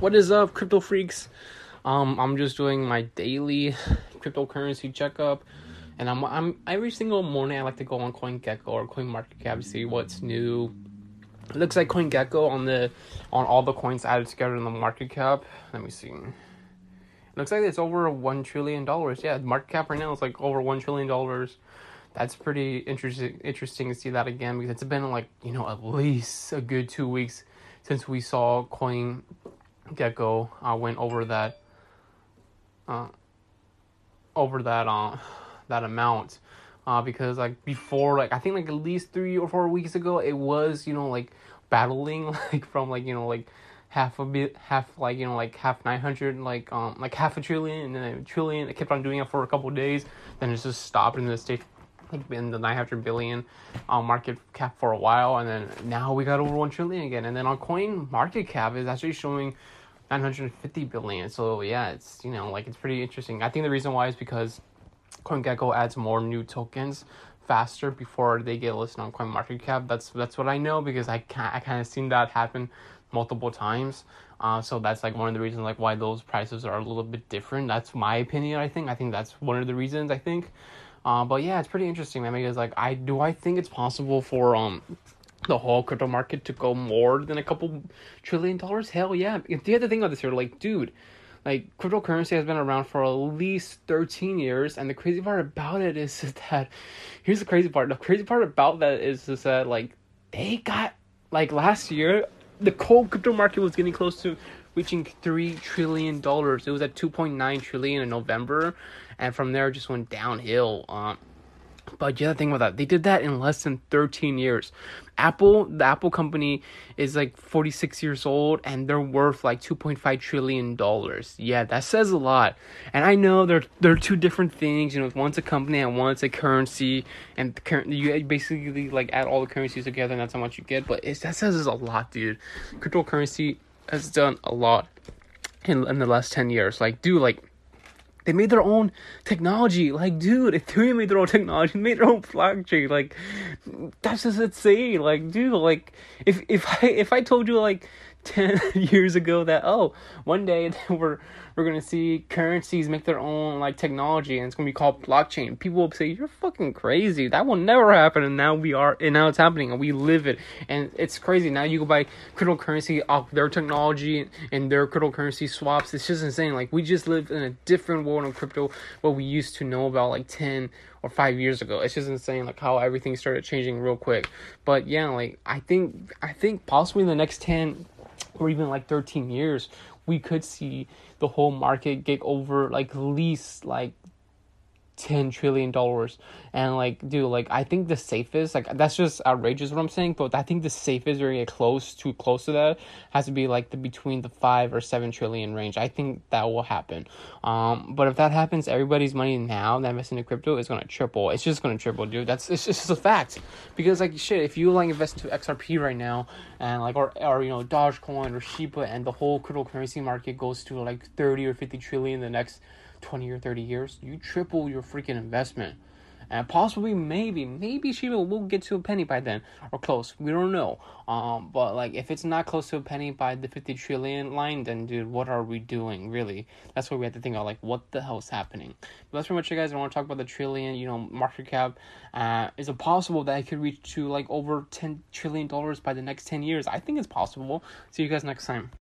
What is up, crypto freaks? Um, I'm just doing my daily cryptocurrency checkup, and I'm I'm every single morning I like to go on CoinGecko or CoinMarketCap to see what's new. It looks like CoinGecko on the on all the coins added together in the market cap. Let me see. It looks like it's over one trillion dollars. Yeah, the market cap right now is like over one trillion dollars. That's pretty interesting. Interesting to see that again because it's been like you know at least a good two weeks since we saw Coin Gecko I went over that uh, over that uh, that amount uh, because like before like I think like at least three or four weeks ago it was you know like battling like from like you know like half a bit half like you know like half 900 like um like half a trillion and then a trillion it kept on doing it for a couple days then it just stopped in the state like in the 900 billion um, market cap for a while and then now we got over 1 trillion again and then on coin market cap is actually showing 950 billion. So yeah, it's you know like it's pretty interesting. I think the reason why is because CoinGecko adds more new tokens faster before they get listed on coin CoinMarketCap. That's that's what I know because I can I kind of seen that happen multiple times. Uh, so that's like one of the reasons like why those prices are a little bit different. That's my opinion. I think I think that's one of the reasons. I think. Uh, but yeah, it's pretty interesting, man. Because like I do, I think it's possible for um the whole crypto market to go more than a couple trillion dollars? Hell yeah. The other thing about this here, like, dude, like cryptocurrency has been around for at least 13 years and the crazy part about it is that here's the crazy part the crazy part about that is, is that like they got like last year the whole crypto market was getting close to reaching 3 trillion dollars it was at 2.9 trillion in november and from there just went downhill um but the other thing about that, they did that in less than 13 years. Apple, the Apple company is like 46 years old and they're worth like 2.5 trillion dollars. Yeah, that says a lot. And I know they're they're two different things, you know, one's a company and one's a currency and current you basically like add all the currencies together and that's how much you get, but that says a lot, dude. Cryptocurrency has done a lot in in the last 10 years. Like, dude, like they made their own technology. Like, dude, Ethereum made their own technology, made their own blockchain. Like, that's just insane. Like, dude, like, if if I if I told you like 10 years ago that oh one day we're we're gonna see currencies make their own like technology and it's gonna be called blockchain. People will say you're fucking crazy. That will never happen. And now we are and now it's happening and we live it. And it's crazy. Now you go buy cryptocurrency off their technology and their cryptocurrency swaps. It's just insane. Like we just live in a different world of crypto what we used to know about like 10 or five years ago. It's just insane, like how everything started changing real quick. But yeah, like I think I think possibly in the next ten or even like 13 years, we could see the whole market get over like least like 10 trillion dollars. And like dude like i think the safest like that's just outrageous what i'm saying but i think the safest or close too close to that has to be like the between the five or seven trillion range. I think that will happen. Um but if that happens everybody's money now that invests into crypto is gonna triple. It's just gonna triple dude. That's it's just a fact. Because like shit if you like invest into xrp right now and like or or you know dogecoin or shiba and the whole cryptocurrency market goes to like 30 or 50 trillion the next 20 or 30 years, you triple your freaking investment. And possibly, maybe, maybe Shiba will get to a penny by then, or close. We don't know. Um, but like, if it's not close to a penny by the 50 trillion line, then dude, what are we doing, really? That's what we have to think of, like, what the hell's happening? But that's pretty much it, guys. I want to talk about the trillion, you know, market cap. Uh, is it possible that it could reach to like over 10 trillion dollars by the next 10 years? I think it's possible. See you guys next time.